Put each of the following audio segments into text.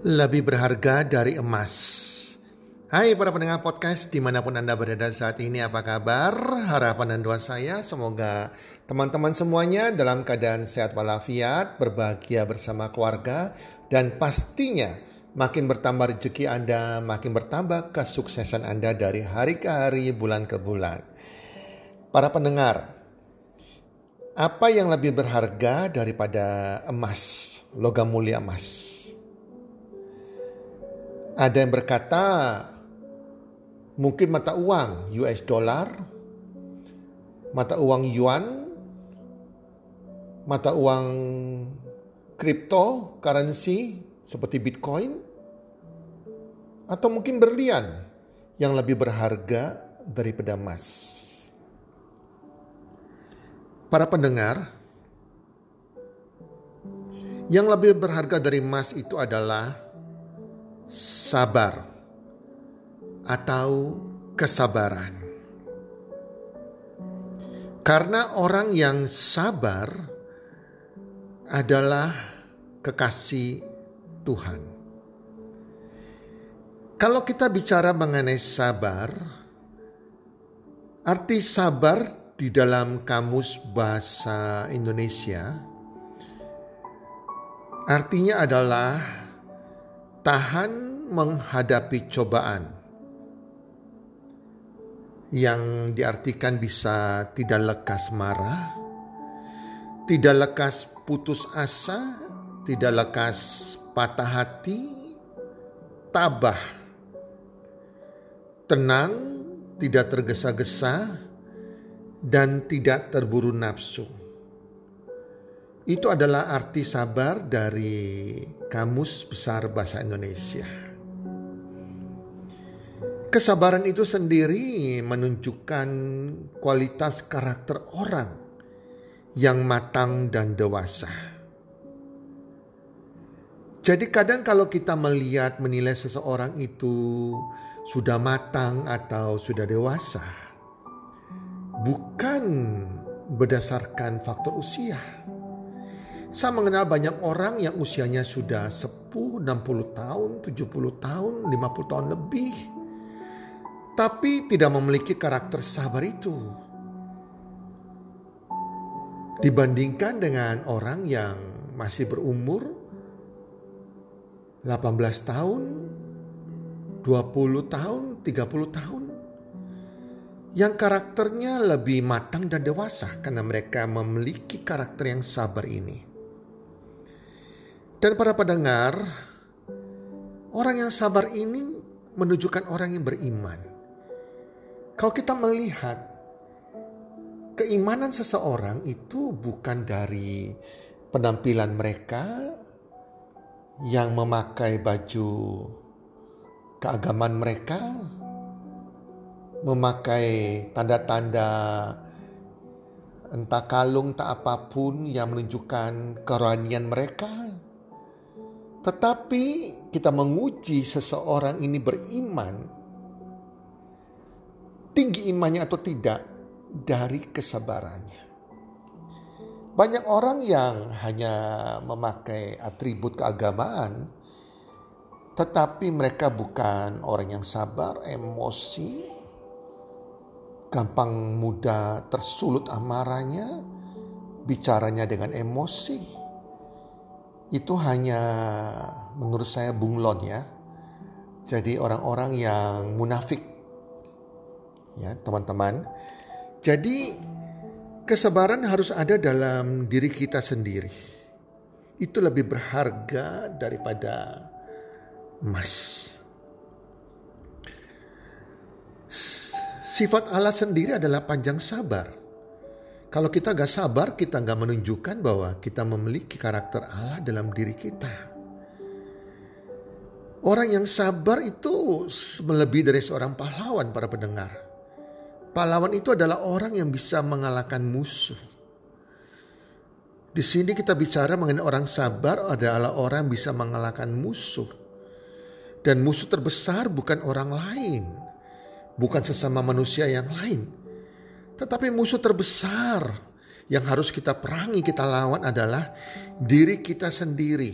Lebih berharga dari emas. Hai para pendengar podcast di mana pun Anda berada saat ini apa kabar? Harapan dan doa saya semoga teman-teman semuanya dalam keadaan sehat walafiat, berbahagia bersama keluarga, dan pastinya makin bertambah rezeki Anda, makin bertambah kesuksesan Anda dari hari ke hari, bulan ke bulan. Para pendengar, apa yang lebih berharga daripada emas, logam mulia emas? Ada yang berkata mungkin mata uang US dollar, mata uang yuan, mata uang crypto currency seperti Bitcoin, atau mungkin berlian yang lebih berharga daripada emas. Para pendengar, yang lebih berharga dari emas itu adalah sabar atau kesabaran. Karena orang yang sabar adalah kekasih Tuhan. Kalau kita bicara mengenai sabar, arti sabar di dalam kamus bahasa Indonesia artinya adalah tahan menghadapi cobaan yang diartikan bisa tidak lekas marah, tidak lekas putus asa, tidak lekas patah hati, tabah, tenang, tidak tergesa-gesa, dan tidak terburu nafsu. Itu adalah arti sabar dari Kamus Besar Bahasa Indonesia. Kesabaran itu sendiri menunjukkan kualitas karakter orang yang matang dan dewasa. Jadi kadang kalau kita melihat menilai seseorang itu sudah matang atau sudah dewasa, bukan berdasarkan faktor usia saya mengenal banyak orang yang usianya sudah sepuh 60 tahun, 70 tahun, 50 tahun lebih. Tapi tidak memiliki karakter sabar itu. Dibandingkan dengan orang yang masih berumur 18 tahun, 20 tahun, 30 tahun. Yang karakternya lebih matang dan dewasa karena mereka memiliki karakter yang sabar ini. Dan para pendengar, orang yang sabar ini menunjukkan orang yang beriman. Kalau kita melihat keimanan seseorang itu bukan dari penampilan mereka yang memakai baju keagamaan mereka, memakai tanda-tanda entah kalung tak apa pun yang menunjukkan kerohanian mereka tetapi kita menguji seseorang ini beriman, tinggi imannya atau tidak, dari kesabarannya. Banyak orang yang hanya memakai atribut keagamaan, tetapi mereka bukan orang yang sabar, emosi, gampang mudah tersulut amarahnya, bicaranya dengan emosi. Itu hanya menurut saya bunglon ya. Jadi orang-orang yang munafik. Ya, teman-teman. Jadi kesabaran harus ada dalam diri kita sendiri. Itu lebih berharga daripada emas. Sifat Allah sendiri adalah panjang sabar. Kalau kita gak sabar, kita gak menunjukkan bahwa kita memiliki karakter Allah dalam diri kita. Orang yang sabar itu melebihi dari seorang pahlawan para pendengar. Pahlawan itu adalah orang yang bisa mengalahkan musuh. Di sini kita bicara mengenai orang sabar adalah orang yang bisa mengalahkan musuh. Dan musuh terbesar bukan orang lain, bukan sesama manusia yang lain. Tetapi musuh terbesar yang harus kita perangi, kita lawan adalah diri kita sendiri.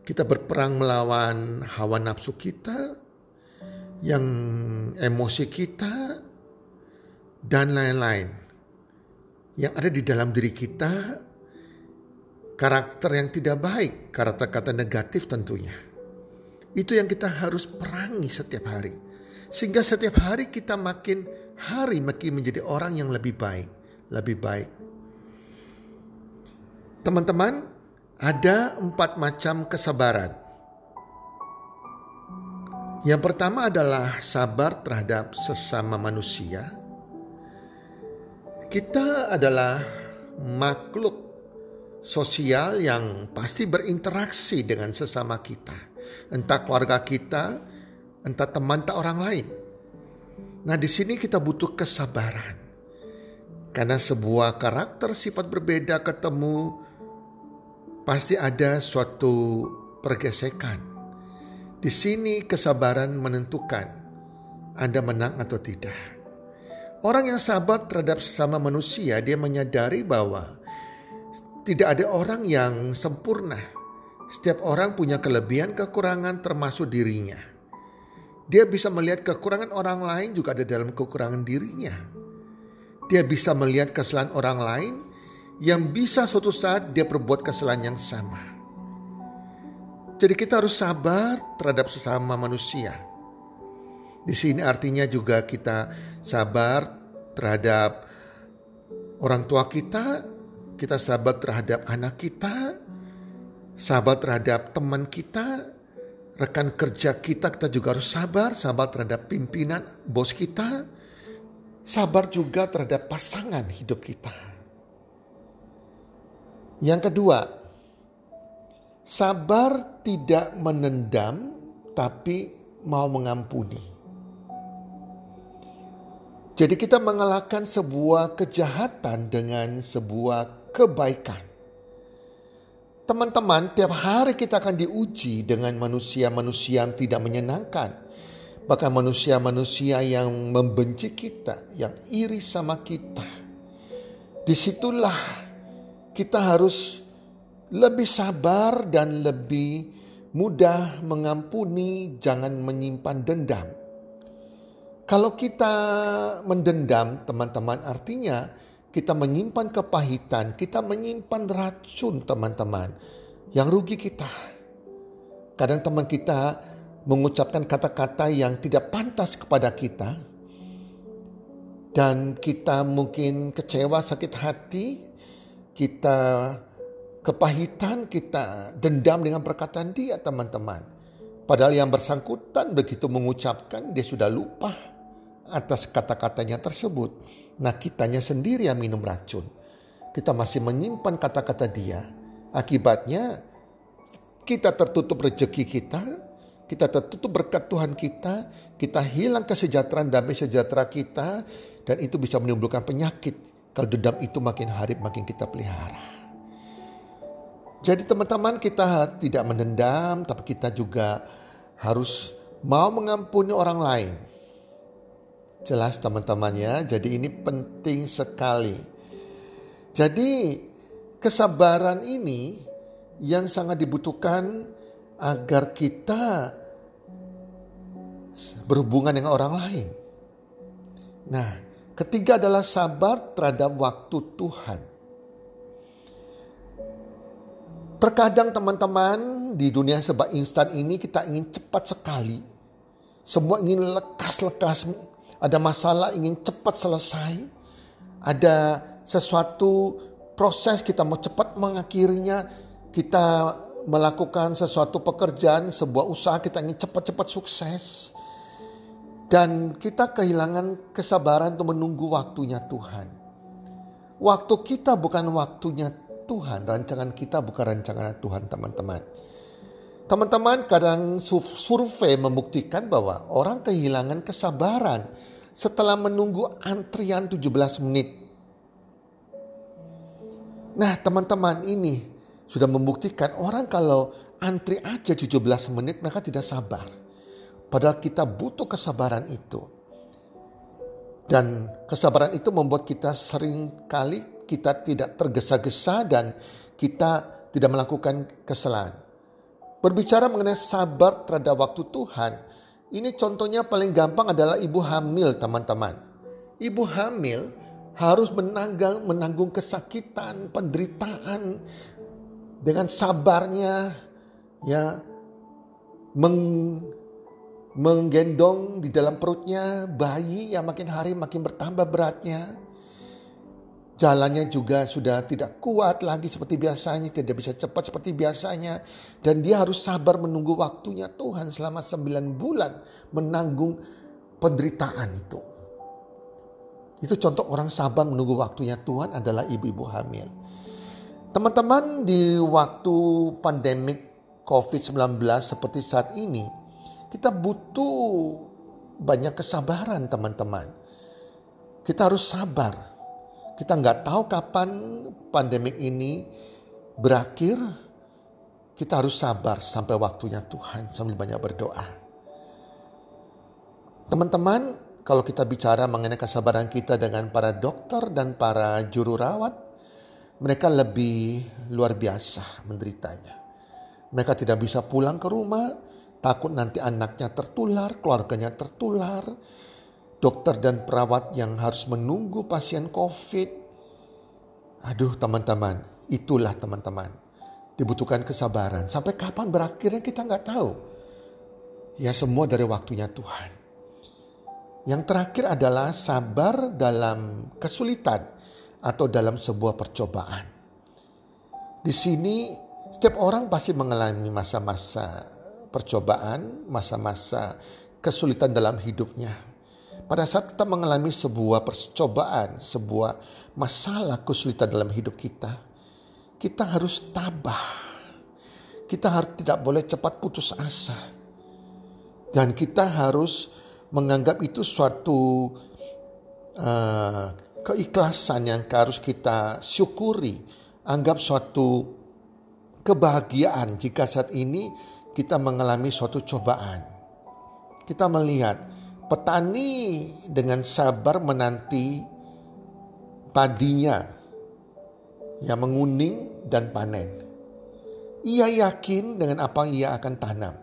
Kita berperang melawan hawa nafsu kita, yang emosi kita, dan lain-lain. Yang ada di dalam diri kita, karakter yang tidak baik, kata-kata negatif tentunya. Itu yang kita harus perangi setiap hari sehingga setiap hari kita makin hari makin menjadi orang yang lebih baik, lebih baik. Teman-teman, ada empat macam kesabaran. Yang pertama adalah sabar terhadap sesama manusia. Kita adalah makhluk sosial yang pasti berinteraksi dengan sesama kita, entah keluarga kita, entah teman tak orang lain. Nah, di sini kita butuh kesabaran. Karena sebuah karakter sifat berbeda ketemu pasti ada suatu pergesekan. Di sini kesabaran menentukan Anda menang atau tidak. Orang yang sabar terhadap sesama manusia, dia menyadari bahwa tidak ada orang yang sempurna. Setiap orang punya kelebihan kekurangan termasuk dirinya. Dia bisa melihat kekurangan orang lain juga ada dalam kekurangan dirinya. Dia bisa melihat kesalahan orang lain yang bisa suatu saat dia perbuat kesalahan yang sama. Jadi kita harus sabar terhadap sesama manusia. Di sini artinya juga kita sabar terhadap orang tua kita, kita sabar terhadap anak kita, sabar terhadap teman kita, rekan kerja kita, kita juga harus sabar, sabar terhadap pimpinan, bos kita, sabar juga terhadap pasangan hidup kita. Yang kedua, sabar tidak menendam tapi mau mengampuni. Jadi kita mengalahkan sebuah kejahatan dengan sebuah kebaikan. Teman-teman, tiap hari kita akan diuji dengan manusia-manusia yang tidak menyenangkan. Bahkan manusia-manusia yang membenci kita, yang iri sama kita. Di situlah kita harus lebih sabar dan lebih mudah mengampuni, jangan menyimpan dendam. Kalau kita mendendam, teman-teman, artinya kita menyimpan kepahitan, kita menyimpan racun teman-teman. Yang rugi kita. Kadang teman kita mengucapkan kata-kata yang tidak pantas kepada kita. Dan kita mungkin kecewa, sakit hati, kita kepahitan, kita dendam dengan perkataan dia teman-teman. Padahal yang bersangkutan begitu mengucapkan dia sudah lupa atas kata-katanya tersebut. Nah kitanya sendiri yang minum racun. Kita masih menyimpan kata-kata dia. Akibatnya kita tertutup rezeki kita, kita tertutup berkat Tuhan kita, kita hilang kesejahteraan damai sejahtera kita, dan itu bisa menimbulkan penyakit. Kalau dendam itu makin hari makin kita pelihara. Jadi teman-teman kita tidak mendendam, tapi kita juga harus mau mengampuni orang lain. Jelas teman-temannya. Jadi ini penting sekali. Jadi kesabaran ini yang sangat dibutuhkan agar kita berhubungan dengan orang lain. Nah, ketiga adalah sabar terhadap waktu Tuhan. Terkadang teman-teman di dunia sebab instan ini kita ingin cepat sekali. Semua ingin lekas-lekas ada masalah ingin cepat selesai. Ada sesuatu proses kita mau cepat mengakhirinya. Kita melakukan sesuatu pekerjaan, sebuah usaha kita ingin cepat-cepat sukses. Dan kita kehilangan kesabaran untuk menunggu waktunya Tuhan. Waktu kita bukan waktunya Tuhan, rancangan kita bukan rancangan Tuhan teman-teman. Teman-teman kadang survei membuktikan bahwa orang kehilangan kesabaran setelah menunggu antrian 17 menit. Nah teman-teman ini sudah membuktikan orang kalau antri aja 17 menit mereka tidak sabar. Padahal kita butuh kesabaran itu. Dan kesabaran itu membuat kita sering kali kita tidak tergesa-gesa dan kita tidak melakukan kesalahan. Berbicara mengenai sabar terhadap waktu Tuhan, ini contohnya paling gampang adalah ibu hamil teman-teman. Ibu hamil harus menanggung, menanggung kesakitan, penderitaan dengan sabarnya ya meng, menggendong di dalam perutnya bayi yang makin hari makin bertambah beratnya. Jalannya juga sudah tidak kuat lagi seperti biasanya, tidak bisa cepat seperti biasanya. Dan dia harus sabar menunggu waktunya Tuhan selama sembilan bulan menanggung penderitaan itu. Itu contoh orang sabar menunggu waktunya Tuhan adalah ibu-ibu hamil. Teman-teman di waktu pandemik COVID-19 seperti saat ini, kita butuh banyak kesabaran teman-teman. Kita harus sabar. Kita nggak tahu kapan pandemik ini berakhir. Kita harus sabar sampai waktunya Tuhan sambil banyak berdoa. Teman-teman, kalau kita bicara mengenai kesabaran kita dengan para dokter dan para juru rawat, mereka lebih luar biasa menderitanya. Mereka tidak bisa pulang ke rumah, Takut nanti anaknya tertular, keluarganya tertular. Dokter dan perawat yang harus menunggu pasien COVID. Aduh teman-teman, itulah teman-teman. Dibutuhkan kesabaran. Sampai kapan berakhirnya kita nggak tahu. Ya semua dari waktunya Tuhan. Yang terakhir adalah sabar dalam kesulitan atau dalam sebuah percobaan. Di sini setiap orang pasti mengalami masa-masa percobaan, masa-masa kesulitan dalam hidupnya. Pada saat kita mengalami sebuah percobaan, sebuah masalah kesulitan dalam hidup kita, kita harus tabah. Kita harus tidak boleh cepat putus asa. Dan kita harus menganggap itu suatu uh, keikhlasan yang harus kita syukuri. Anggap suatu kebahagiaan jika saat ini kita mengalami suatu cobaan. Kita melihat petani dengan sabar menanti padinya yang menguning dan panen. Ia yakin dengan apa yang ia akan tanam.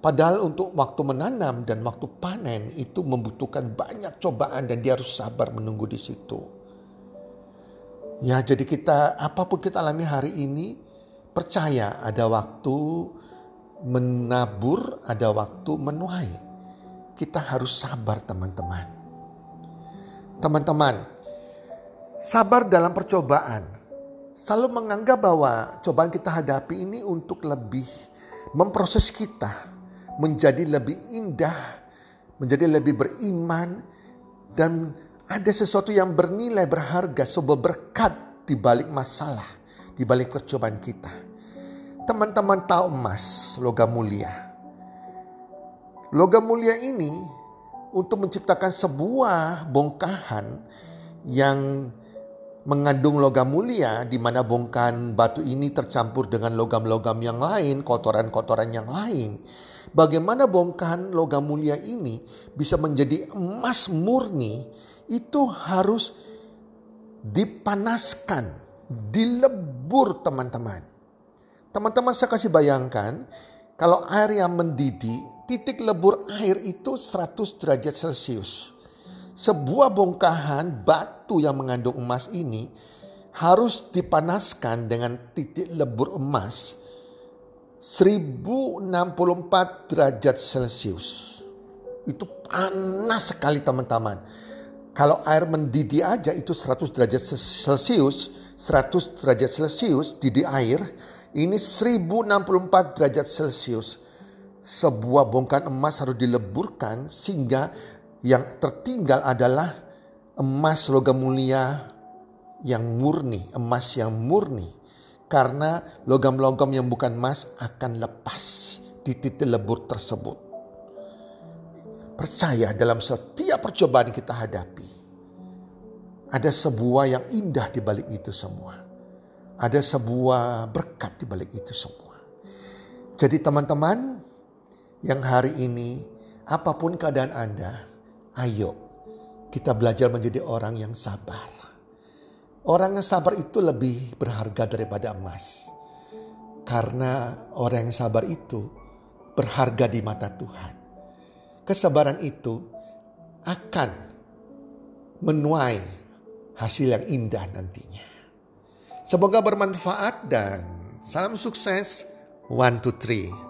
Padahal untuk waktu menanam dan waktu panen itu membutuhkan banyak cobaan dan dia harus sabar menunggu di situ. Ya jadi kita apa pun kita alami hari ini percaya ada waktu menabur, ada waktu menuai. Kita harus sabar teman-teman. Teman-teman, sabar dalam percobaan. Selalu menganggap bahwa cobaan kita hadapi ini untuk lebih memproses kita menjadi lebih indah, menjadi lebih beriman, dan ada sesuatu yang bernilai berharga, sebuah berkat di balik masalah, di balik percobaan kita. Teman-teman tahu emas, logam mulia. Logam mulia ini untuk menciptakan sebuah bongkahan yang mengandung logam mulia di mana bongkahan batu ini tercampur dengan logam-logam yang lain, kotoran-kotoran yang lain. Bagaimana bongkahan logam mulia ini bisa menjadi emas murni itu harus dipanaskan, dilebur teman-teman. Teman-teman saya kasih bayangkan kalau air yang mendidih, titik lebur air itu 100 derajat Celcius. Sebuah bongkahan batu yang mengandung emas ini harus dipanaskan dengan titik lebur emas 1064 derajat Celcius. Itu panas sekali teman-teman. Kalau air mendidih aja itu 100 derajat Celcius, 100 derajat Celcius didih air, ini 1064 derajat Celcius. Sebuah bongkahan emas harus dileburkan sehingga yang tertinggal adalah emas logam mulia yang murni, emas yang murni. Karena logam-logam yang bukan emas akan lepas di titik lebur tersebut. Percaya dalam setiap percobaan kita hadapi. Ada sebuah yang indah di balik itu semua. Ada sebuah berkat di balik itu semua. Jadi teman-teman yang hari ini apa pun keadaan Anda, ayo kita belajar menjadi orang yang sabar Orang yang sabar itu lebih berharga daripada emas. Karena orang yang sabar itu berharga di mata Tuhan. Kesabaran itu akan menuai hasil yang indah nantinya. Semoga bermanfaat dan salam sukses. One, two, three.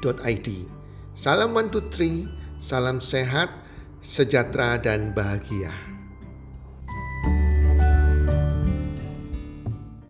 www.mantutri.id. Salam One Two salam sehat, sejahtera dan bahagia.